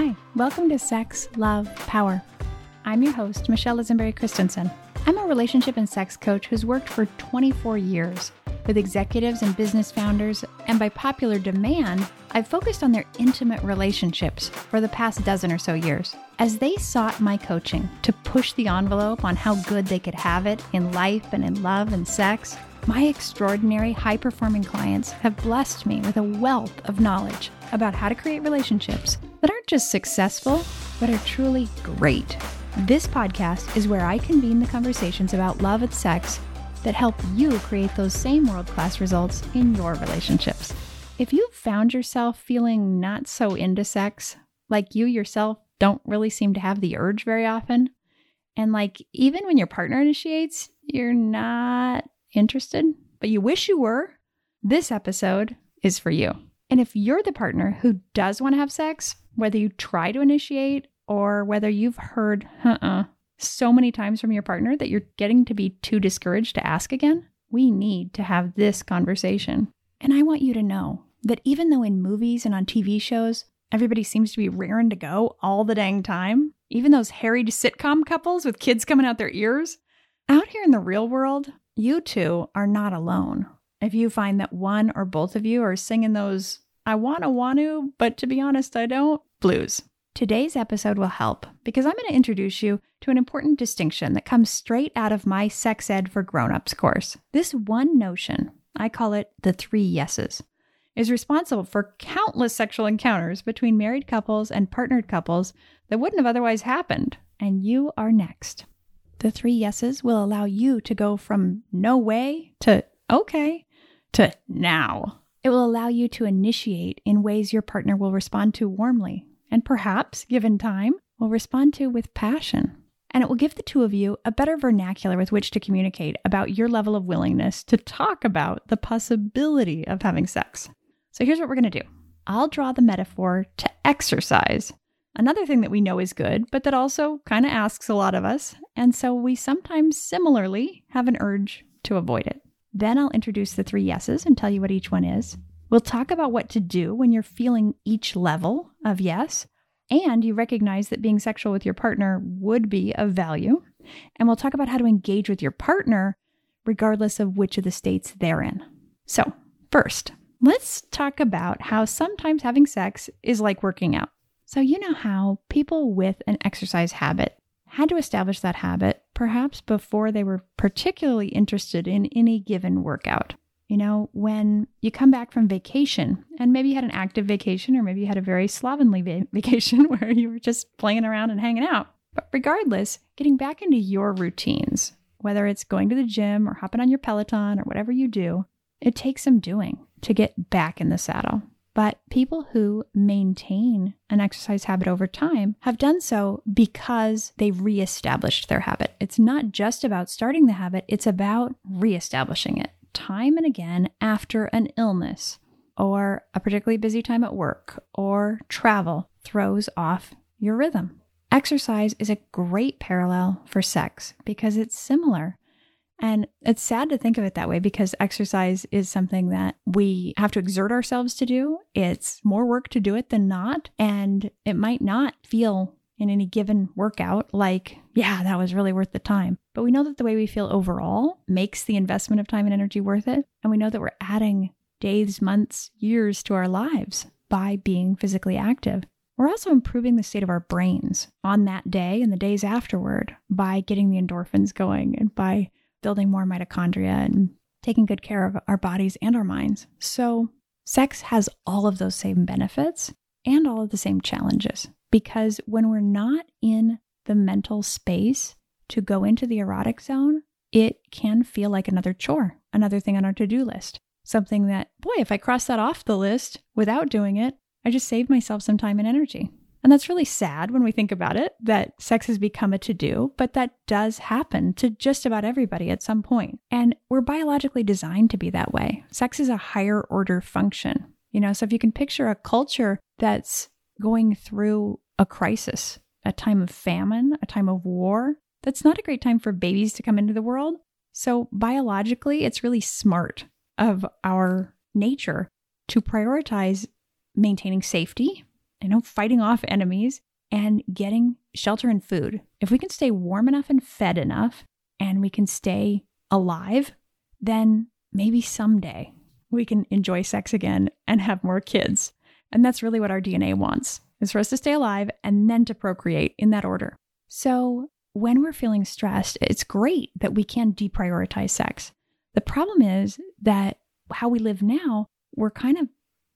Hi, welcome to Sex, Love, Power. I'm your host, Michelle Lisenberry Christensen. I'm a relationship and sex coach who's worked for 24 years with executives and business founders, and by popular demand, I've focused on their intimate relationships for the past dozen or so years. As they sought my coaching to push the envelope on how good they could have it in life and in love and sex, my extraordinary high performing clients have blessed me with a wealth of knowledge about how to create relationships just successful, but are truly great. This podcast is where I convene the conversations about love and sex that help you create those same world class results in your relationships. If you've found yourself feeling not so into sex, like you yourself don't really seem to have the urge very often, and like even when your partner initiates, you're not interested, but you wish you were, this episode is for you. And if you're the partner who does want to have sex, whether you try to initiate or whether you've heard, uh uh so many times from your partner that you're getting to be too discouraged to ask again, we need to have this conversation. And I want you to know that even though in movies and on TV shows, everybody seems to be raring to go all the dang time, even those harried sitcom couples with kids coming out their ears, out here in the real world, you two are not alone. If you find that one or both of you are singing those, I wanna want to, but to be honest, I don't, blues. Today's episode will help because I'm going to introduce you to an important distinction that comes straight out of my Sex Ed for Grown-ups course. This one notion, I call it the three yeses, is responsible for countless sexual encounters between married couples and partnered couples that wouldn't have otherwise happened. And you are next. The three yeses will allow you to go from no way to okay to now. It will allow you to initiate in ways your partner will respond to warmly and perhaps, given time, will respond to with passion. And it will give the two of you a better vernacular with which to communicate about your level of willingness to talk about the possibility of having sex. So here's what we're going to do I'll draw the metaphor to exercise. Another thing that we know is good, but that also kind of asks a lot of us. And so we sometimes similarly have an urge to avoid it. Then I'll introduce the three yeses and tell you what each one is. We'll talk about what to do when you're feeling each level of yes, and you recognize that being sexual with your partner would be of value. And we'll talk about how to engage with your partner regardless of which of the states they're in. So, first, let's talk about how sometimes having sex is like working out. So, you know how people with an exercise habit had to establish that habit perhaps before they were particularly interested in any given workout. You know, when you come back from vacation, and maybe you had an active vacation, or maybe you had a very slovenly va- vacation where you were just playing around and hanging out. But regardless, getting back into your routines, whether it's going to the gym or hopping on your Peloton or whatever you do, it takes some doing to get back in the saddle. But people who maintain an exercise habit over time have done so because they've reestablished their habit. It's not just about starting the habit, it's about reestablishing it time and again after an illness or a particularly busy time at work or travel throws off your rhythm. Exercise is a great parallel for sex because it's similar. And it's sad to think of it that way because exercise is something that we have to exert ourselves to do. It's more work to do it than not. And it might not feel in any given workout like, yeah, that was really worth the time. But we know that the way we feel overall makes the investment of time and energy worth it. And we know that we're adding days, months, years to our lives by being physically active. We're also improving the state of our brains on that day and the days afterward by getting the endorphins going and by building more mitochondria and taking good care of our bodies and our minds. So, sex has all of those same benefits and all of the same challenges because when we're not in the mental space to go into the erotic zone, it can feel like another chore, another thing on our to do list. Something that, boy, if I cross that off the list without doing it, I just saved myself some time and energy. And that's really sad when we think about it that sex has become a to do, but that does happen to just about everybody at some point. And we're biologically designed to be that way. Sex is a higher order function. You know, so if you can picture a culture that's going through a crisis, a time of famine, a time of war, that's not a great time for babies to come into the world. So, biologically, it's really smart of our nature to prioritize maintaining safety you know, fighting off enemies and getting shelter and food. If we can stay warm enough and fed enough and we can stay alive, then maybe someday we can enjoy sex again and have more kids. And that's really what our DNA wants is for us to stay alive and then to procreate in that order. So when we're feeling stressed, it's great that we can deprioritize sex. The problem is that how we live now, we're kind of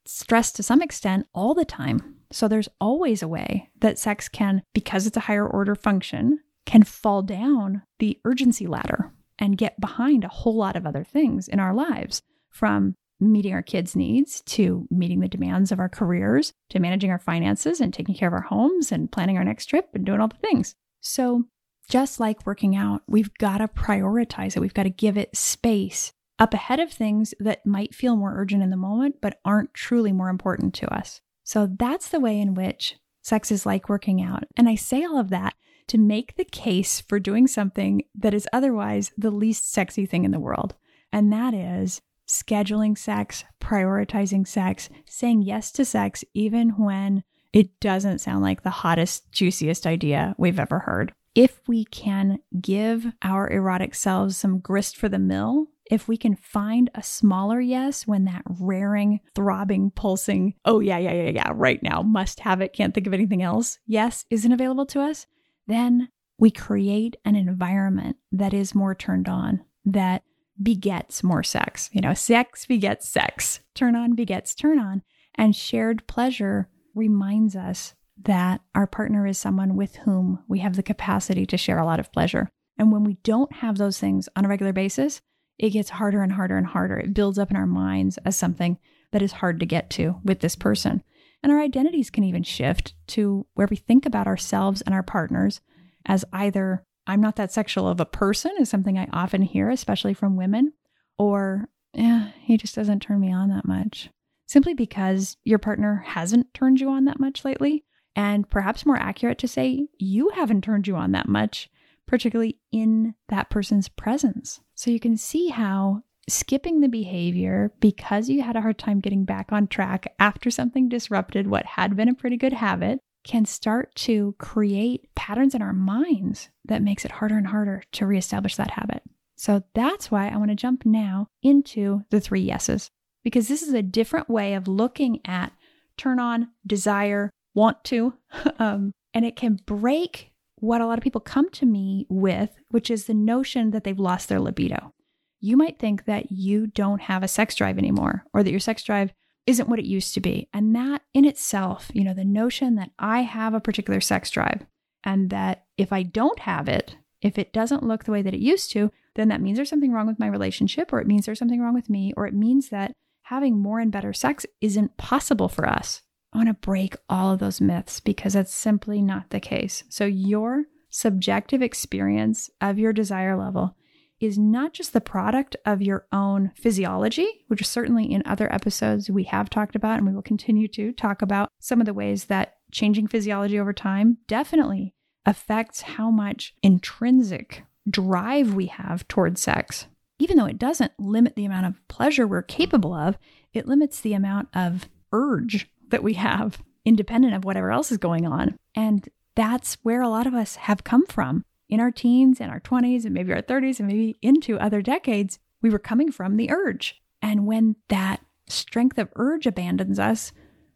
stressed to some extent all the time. So there's always a way that sex can, because it's a higher order function, can fall down the urgency ladder and get behind a whole lot of other things in our lives from meeting our kids' needs to meeting the demands of our careers to managing our finances and taking care of our homes and planning our next trip and doing all the things. So, just like working out, we've got to prioritize it. We've got to give it space up ahead of things that might feel more urgent in the moment, but aren't truly more important to us. So, that's the way in which sex is like working out. And I say all of that to make the case for doing something that is otherwise the least sexy thing in the world. And that is scheduling sex, prioritizing sex, saying yes to sex, even when it doesn't sound like the hottest, juiciest idea we've ever heard. If we can give our erotic selves some grist for the mill, if we can find a smaller yes when that raring, throbbing, pulsing, oh, yeah, yeah, yeah, yeah, right now, must have it, can't think of anything else, yes, isn't available to us, then we create an environment that is more turned on, that begets more sex. You know, sex begets sex, turn on begets turn on. And shared pleasure reminds us that our partner is someone with whom we have the capacity to share a lot of pleasure. And when we don't have those things on a regular basis, it gets harder and harder and harder. It builds up in our minds as something that is hard to get to with this person. And our identities can even shift to where we think about ourselves and our partners as either I'm not that sexual of a person is something I often hear, especially from women, or yeah, he just doesn't turn me on that much. Simply because your partner hasn't turned you on that much lately. And perhaps more accurate to say, you haven't turned you on that much, particularly in that person's presence. So you can see how skipping the behavior because you had a hard time getting back on track after something disrupted what had been a pretty good habit can start to create patterns in our minds that makes it harder and harder to reestablish that habit. So that's why I want to jump now into the three yeses, because this is a different way of looking at turn on, desire, want to, um, and it can break what a lot of people come to me with, which is the notion that they've lost their libido. You might think that you don't have a sex drive anymore, or that your sex drive isn't what it used to be. And that in itself, you know, the notion that I have a particular sex drive and that if I don't have it, if it doesn't look the way that it used to, then that means there's something wrong with my relationship, or it means there's something wrong with me, or it means that having more and better sex isn't possible for us. I want to break all of those myths because that's simply not the case. So, your subjective experience of your desire level is not just the product of your own physiology, which is certainly in other episodes we have talked about, and we will continue to talk about some of the ways that changing physiology over time definitely affects how much intrinsic drive we have towards sex. Even though it doesn't limit the amount of pleasure we're capable of, it limits the amount of urge that we have, independent of whatever else is going on. And that's where a lot of us have come from in our teens and our 20s and maybe our 30s and maybe into other decades, we were coming from the urge. And when that strength of urge abandons us,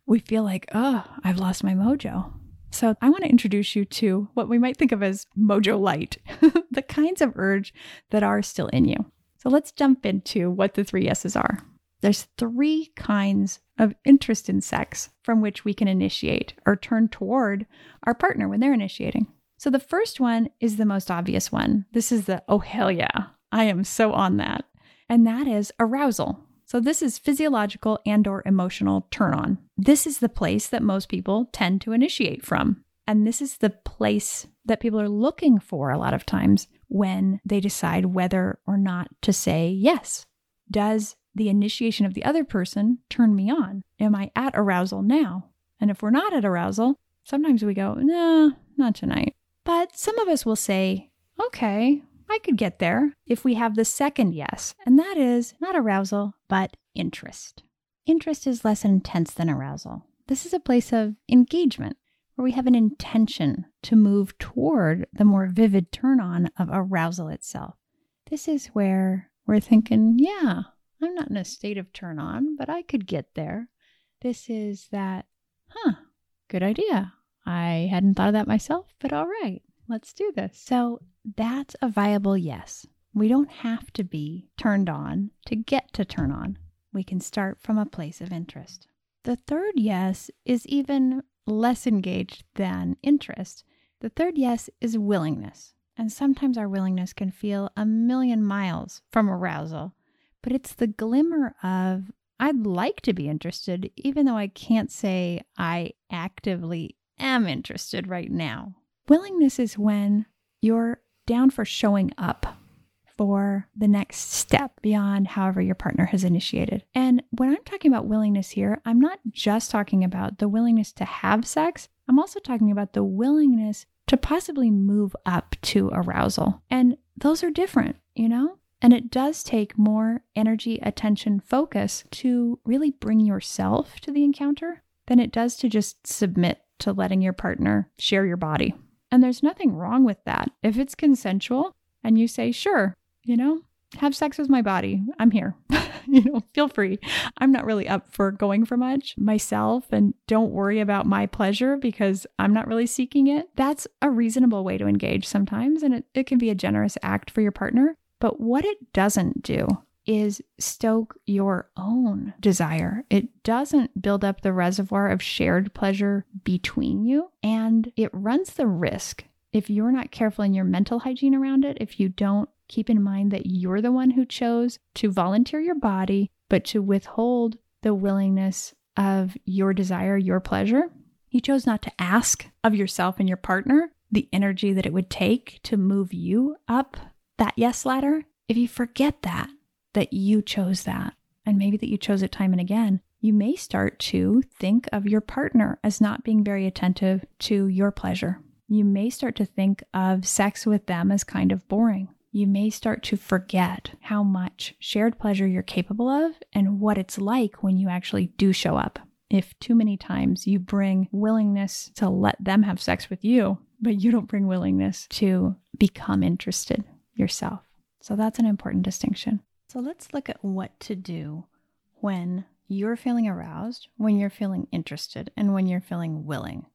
we feel like, oh, I've lost my mojo. So I want to introduce you to what we might think of as mojo light, the kinds of urge that are still in you. So let's jump into what the three yeses are. There's three kinds of interest in sex from which we can initiate or turn toward our partner when they're initiating. So the first one is the most obvious one. This is the, oh, hell yeah, I am so on that. And that is arousal. So this is physiological and or emotional turn on. This is the place that most people tend to initiate from. And this is the place that people are looking for a lot of times when they decide whether or not to say yes. Does the initiation of the other person turn me on? Am I at arousal now? And if we're not at arousal, sometimes we go, nah, not tonight. But some of us will say, okay, I could get there if we have the second yes, and that is not arousal, but interest. Interest is less intense than arousal. this is a place of engagement where we have an intention to move toward the more vivid turn on of arousal itself. This is where we're thinking, yeah, I'm not in a state of turn on, but I could get there. This is that, huh, good idea. I hadn't thought of that myself, but all right, let's do this. So that's a viable yes. We don't have to be turned on to get to turn on. We can start from a place of interest. The third yes is even less engaged than interest. The third yes is willingness. And sometimes our willingness can feel a million miles from arousal, but it's the glimmer of, I'd like to be interested, even though I can't say I actively am interested right now. Willingness is when you're down for showing up for the next step beyond however your partner has initiated. And when I'm talking about willingness here, I'm not just talking about the willingness to have sex, I'm also talking about the willingness to possibly move up to arousal. And those are different, you know? And it does take more energy, attention, focus to really bring yourself to the encounter than it does to just submit to letting your partner share your body. And there's nothing wrong with that. If it's consensual and you say, sure, you know, have sex with my body. I'm here. you know, feel free. I'm not really up for going for much myself and don't worry about my pleasure because I'm not really seeking it. That's a reasonable way to engage sometimes, and it, it can be a generous act for your partner. But what it doesn't do is stoke your own desire. It doesn't build up the reservoir of shared pleasure between you, and it runs the risk if you're not careful in your mental hygiene around it, if you don't keep in mind that you're the one who chose to volunteer your body, but to withhold the willingness of your desire, your pleasure. You chose not to ask of yourself and your partner the energy that it would take to move you up that yes ladder. If you forget that, that you chose that, and maybe that you chose it time and again, you may start to think of your partner as not being very attentive to your pleasure. You may start to think of sex with them as kind of boring you may start to forget how much shared pleasure you're capable of and what it's like when you actually do show up. If too many times you bring willingness to let them have sex with you, but you don't bring willingness to become interested yourself. So that's an important distinction. So let's look at what to do when you're feeling aroused, when you're feeling interested, and when you're feeling willing,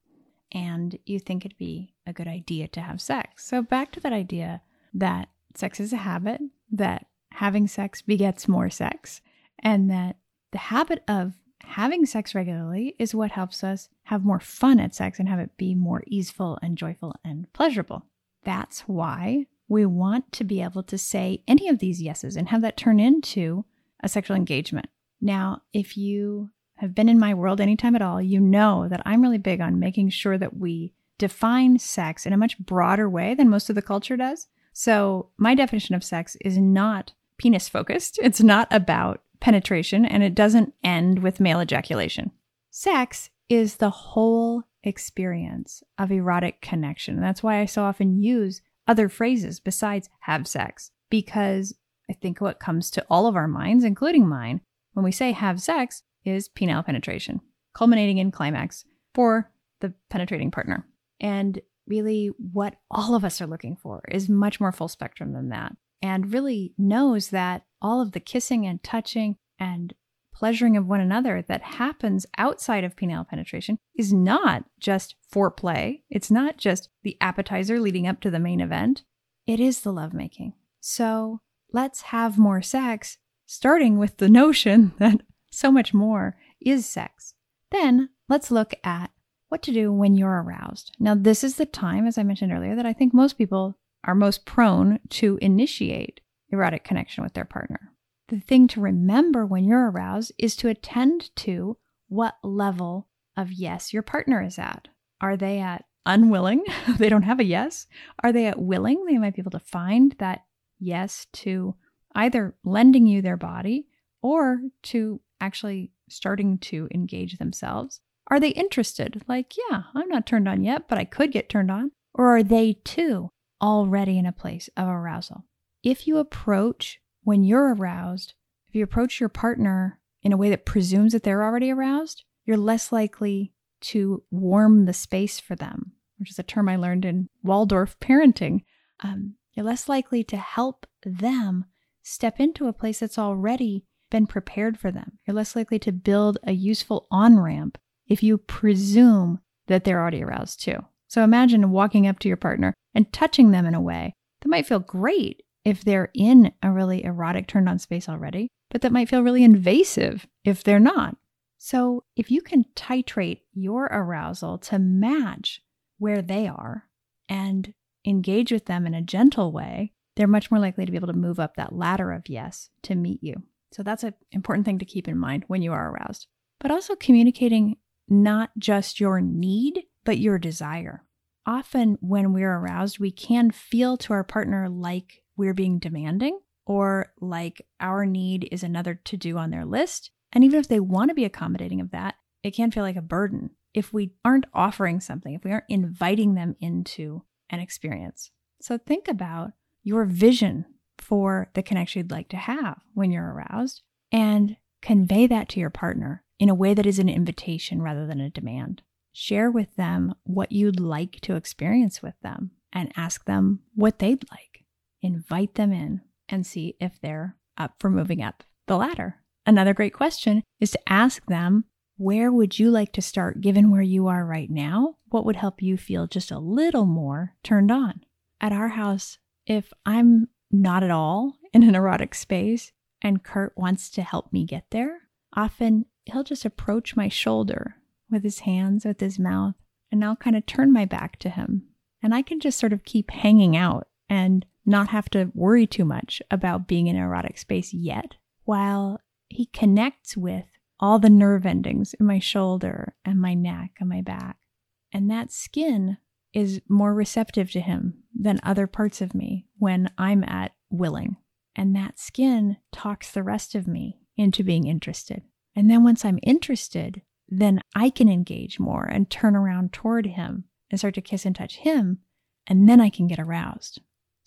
and you think it'd be a good idea to have sex. So, back to that idea that sex is a habit, that having sex begets more sex, and that the habit of having sex regularly is what helps us have more fun at sex and have it be more easeful and joyful and pleasurable. That's why we want to be able to say any of these yeses and have that turn into a sexual engagement. Now, if you have been in my world anytime at all, you know that I'm really big on making sure that we define sex in a much broader way than most of the culture does. So, my definition of sex is not penis focused. It's not about penetration and it doesn't end with male ejaculation. Sex is the whole experience of erotic connection. And that's why I so often use other phrases besides have sex, because I think what comes to all of our minds, including mine, when we say have sex is penile penetration, culminating in climax for the penetrating partner. And really what all of us are looking for is much more full spectrum than that and really knows that all of the kissing and touching and pleasuring of one another that happens outside of penile penetration is not just foreplay. It's not just the appetizer leading up to the main event. It is the lovemaking. So let's have more sex, starting with the notion that so much more is sex. Then let's look at what to do when you're aroused. Now, this is the time, as I mentioned earlier, that I think most people are most prone to initiate erotic connection with their partner. The thing to remember when you're aroused is to attend to what level of yes your partner is at. Are they at unwilling? they don't have a yes. Are they at willing? They might be able to find that yes to either lending you their body or to actually starting to engage themselves. Are they interested? Like, yeah, I'm not turned on yet, but I could get turned on. Or are they too already in a place of arousal? If you approach when you're aroused, if you approach your partner in a way that presumes that they're already aroused, you're less likely to warm the space for them, which is a term I learned in Waldorf parenting. Um, you're less likely to help them step into a place that's already been prepared for them. You're less likely to build a useful on ramp if you presume that they're already aroused too. So imagine walking up to your partner and touching them in a way that might feel great if they're in a really erotic turned on space already, but that might feel really invasive if they're not. So if you can titrate your arousal to match where they are and engage with them in a gentle way, they're much more likely to be able to move up that ladder of yes to meet you. So that's an important thing to keep in mind when you are aroused. But also communicating not just your need, but your desire. Often, when we're aroused, we can feel to our partner like we're being demanding or like our need is another to do on their list. And even if they want to be accommodating of that, it can feel like a burden if we aren't offering something, if we aren't inviting them into an experience. So think about your vision for the connection you'd like to have when you're aroused and convey that to your partner in a way that is an invitation rather than a demand. Share with them what you'd like to experience with them and ask them what they'd like. Invite them in and see if they're up for moving up the ladder. Another great question is to ask them, where would you like to start given where you are right now? What would help you feel just a little more turned on? At our house, if I'm not at all in an erotic space and Kurt wants to help me get there, often he'll just approach my shoulder with his hands, with his mouth, and I'll kind of turn my back to him. And I can just sort of keep hanging out and not have to worry too much about being in an erotic space yet, while he connects with all the nerve endings in my shoulder and my neck and my back. And that skin is more receptive to him than other parts of me when I'm at willing. And that skin talks the rest of me into being interested. And then once I'm interested, then I can engage more and turn around toward him and start to kiss and touch him. And then I can get aroused.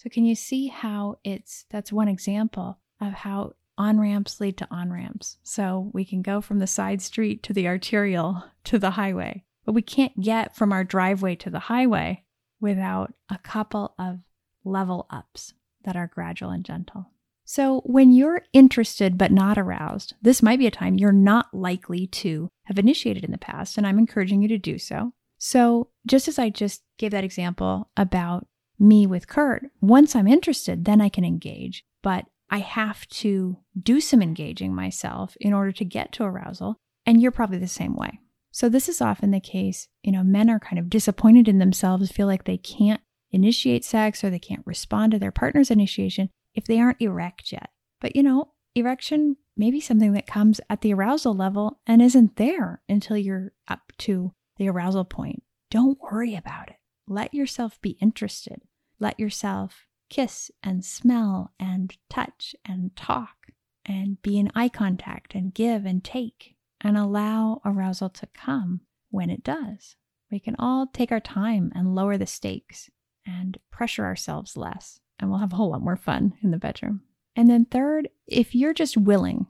So, can you see how it's that's one example of how on ramps lead to on ramps? So, we can go from the side street to the arterial to the highway. But we can't get from our driveway to the highway without a couple of level ups that are gradual and gentle. So, when you're interested but not aroused, this might be a time you're not likely to have initiated in the past, and I'm encouraging you to do so. So, just as I just gave that example about me with Kurt, once I'm interested, then I can engage, but I have to do some engaging myself in order to get to arousal, and you're probably the same way. So this is often the case. You know, men are kind of disappointed in themselves, feel like they can't initiate sex or they can't respond to their partner's initiation if they aren't erect yet. But you know, erection may be something that comes at the arousal level and isn't there until you're up to the arousal point. Don't worry about it. Let yourself be interested. Let yourself kiss and smell and touch and talk and be in eye contact and give and take and allow arousal to come when it does. We can all take our time and lower the stakes and pressure ourselves less, and we'll have a whole lot more fun in the bedroom. And then, third, if you're just willing,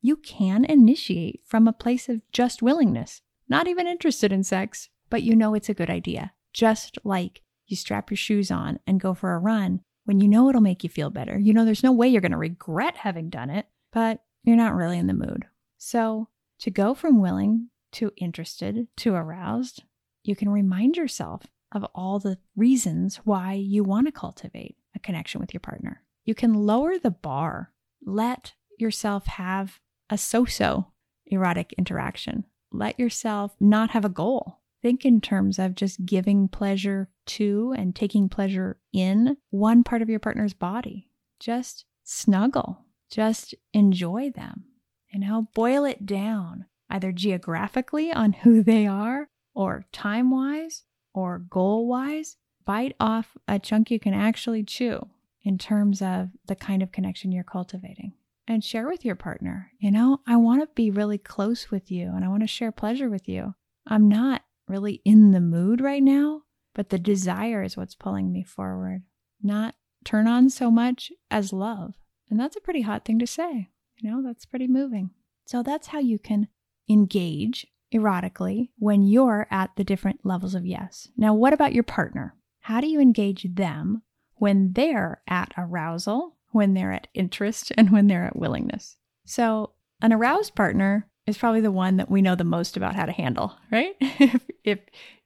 you can initiate from a place of just willingness, not even interested in sex, but you know it's a good idea. Just like you strap your shoes on and go for a run when you know it'll make you feel better. You know, there's no way you're going to regret having done it, but you're not really in the mood. So to go from willing to interested to aroused, you can remind yourself of all the reasons why you want to cultivate a connection with your partner. You can lower the bar, let yourself have a so so erotic interaction. Let yourself not have a goal. Think in terms of just giving pleasure to and taking pleasure in one part of your partner's body. Just snuggle, just enjoy them. You know, boil it down either geographically on who they are, or time wise, or goal wise. Bite off a chunk you can actually chew in terms of the kind of connection you're cultivating. And share with your partner, you know, I want to be really close with you and I want to share pleasure with you. I'm not really in the mood right now, but the desire is what's pulling me forward, not turn on so much as love. And that's a pretty hot thing to say. You know, that's pretty moving. So that's how you can engage erotically when you're at the different levels of yes. Now, what about your partner? How do you engage them when they're at arousal, when they're at interest, and when they're at willingness? So, an aroused partner is probably the one that we know the most about how to handle, right? if, if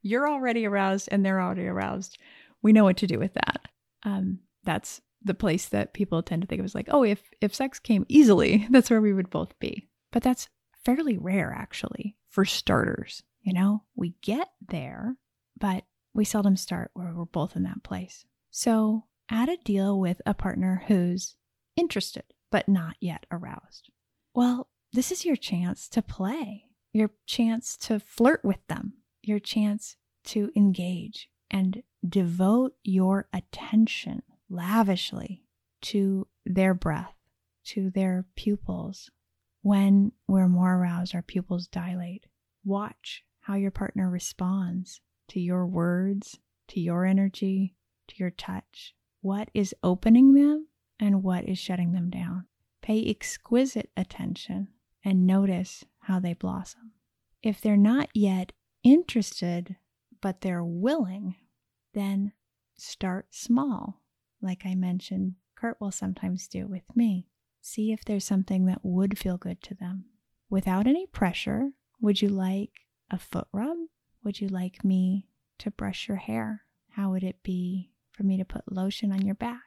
you're already aroused and they're already aroused, we know what to do with that. Um, that's the place that people tend to think of as like, oh, if if sex came easily, that's where we would both be. But that's fairly rare, actually, for starters. You know, we get there, but we seldom start where we're both in that place. So add a deal with a partner who's interested, but not yet aroused. Well, this is your chance to play, your chance to flirt with them, your chance to engage and devote your attention lavishly to their breath, to their pupils, when we're more aroused, our pupils dilate. Watch how your partner responds to your words, to your energy, to your touch. What is opening them and what is shutting them down? Pay exquisite attention and notice how they blossom. If they're not yet interested, but they're willing, then start small, like I mentioned Kurt will sometimes do with me. See if there's something that would feel good to them. Without any pressure, would you like a foot rub? Would you like me to brush your hair? How would it be for me to put lotion on your back?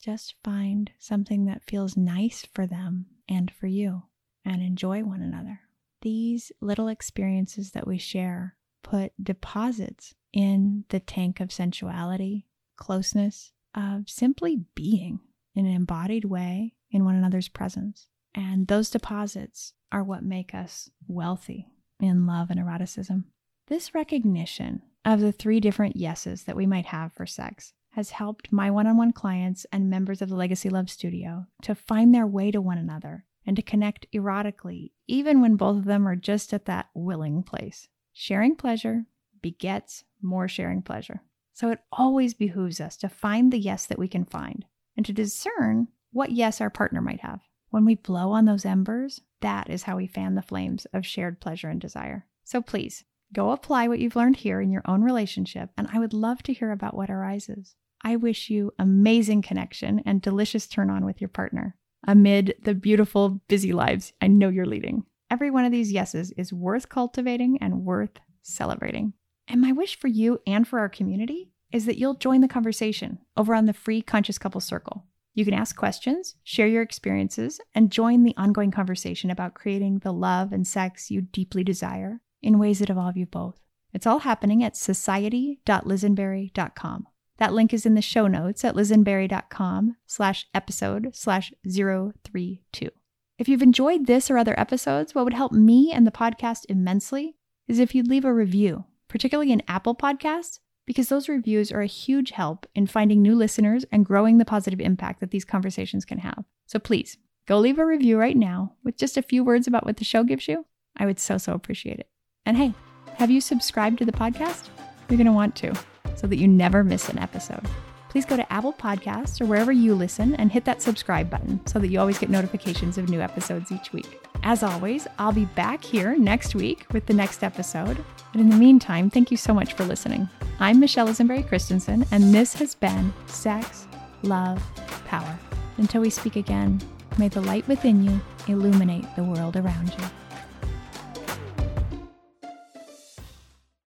Just find something that feels nice for them and for you and enjoy one another. These little experiences that we share put deposits in the tank of sensuality, closeness, of simply being in an embodied way in one another's presence. And those deposits are what make us wealthy in love and eroticism. This recognition of the three different yeses that we might have for sex has helped my one on one clients and members of the Legacy Love Studio to find their way to one another and to connect erotically, even when both of them are just at that willing place. Sharing pleasure begets more sharing pleasure. So it always behooves us to find the yes that we can find and to discern what yes our partner might have. When we blow on those embers, that is how we fan the flames of shared pleasure and desire. So please go apply what you've learned here in your own relationship, and I would love to hear about what arises. I wish you amazing connection and delicious turn on with your partner amid the beautiful, busy lives I know you're leading. Every one of these yeses is worth cultivating and worth celebrating. And my wish for you and for our community is that you'll join the conversation over on the free Conscious Couple Circle. You can ask questions, share your experiences, and join the ongoing conversation about creating the love and sex you deeply desire in ways that evolve you both. It's all happening at society.lisenberry.com. That link is in the show notes at lisenberry.com slash episode slash 032. If you've enjoyed this or other episodes, what would help me and the podcast immensely is if you'd leave a review, particularly in Apple Podcasts because those reviews are a huge help in finding new listeners and growing the positive impact that these conversations can have. So please go leave a review right now with just a few words about what the show gives you. I would so, so appreciate it. And hey, have you subscribed to the podcast? You're going to want to so that you never miss an episode. Please go to Apple Podcasts or wherever you listen and hit that subscribe button so that you always get notifications of new episodes each week. As always, I'll be back here next week with the next episode. But in the meantime, thank you so much for listening. I'm Michelle Lisenberry Christensen, and this has been Sex, Love, Power. Until we speak again, may the light within you illuminate the world around you.